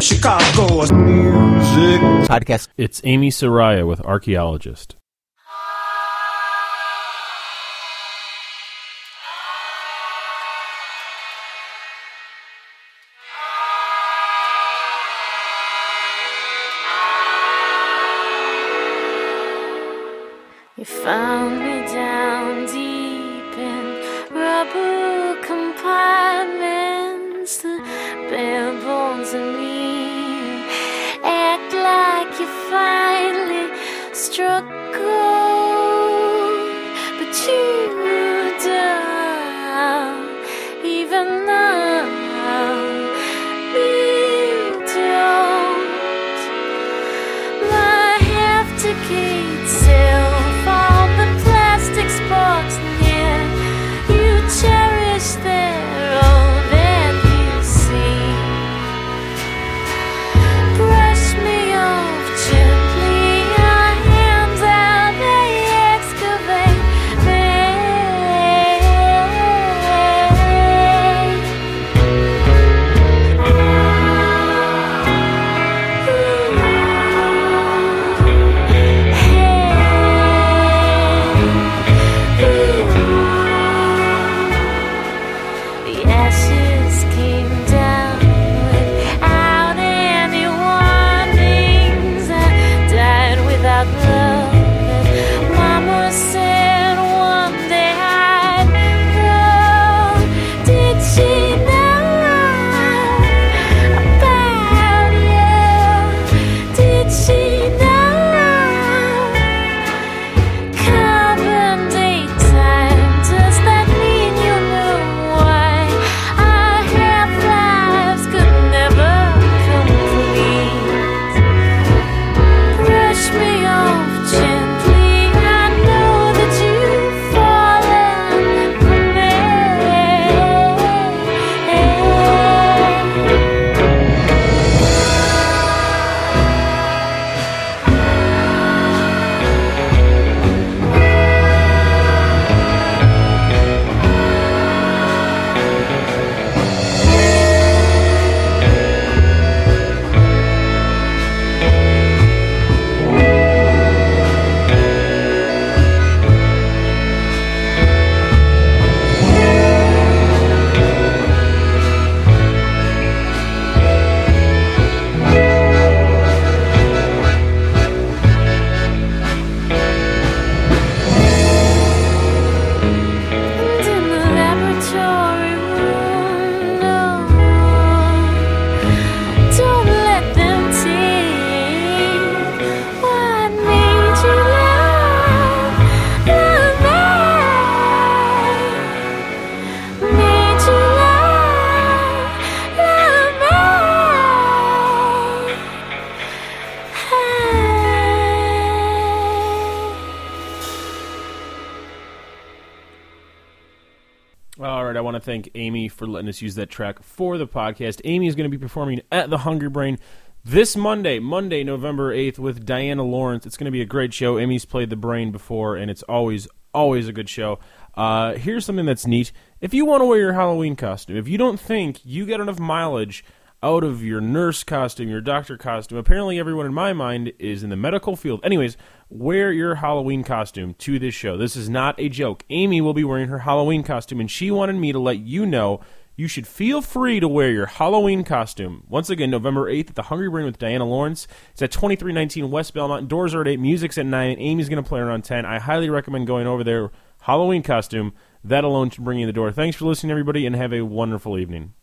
Chicago music podcast. It's Ami Saraiya with Archaeologist. You found me down deep in rubber compartments. The bare bones of me act like Right, I want to thank Ami for letting us use that track for the podcast. Ami is going to be performing at the Hungry Brain this Monday, Monday, November 8th, with Diana Lawrence. It's going to be a great show. Ami's played the Brain before, and it's always, always a good show. Uh, here's something that's neat. If you want to wear your Halloween costume, if you don't think you get enough mileage out of your nurse costume, your doctor costume. Apparently, everyone in my mind is in the medical field. Anyways, wear your Halloween costume to this show. This is not a joke. Ami will be wearing her Halloween costume, and she wanted me to let you know you should feel free to wear your Halloween costume. Once again, November 8th at the Hungry Brain with Diana Lawrence. It's at 2319 West Belmont. Doors are at 8, music's at 9, and Ami's going to play around 10. I highly recommend going over there. Halloween costume. That alone should bring you in the door. Thanks for listening, everybody, and have a wonderful evening.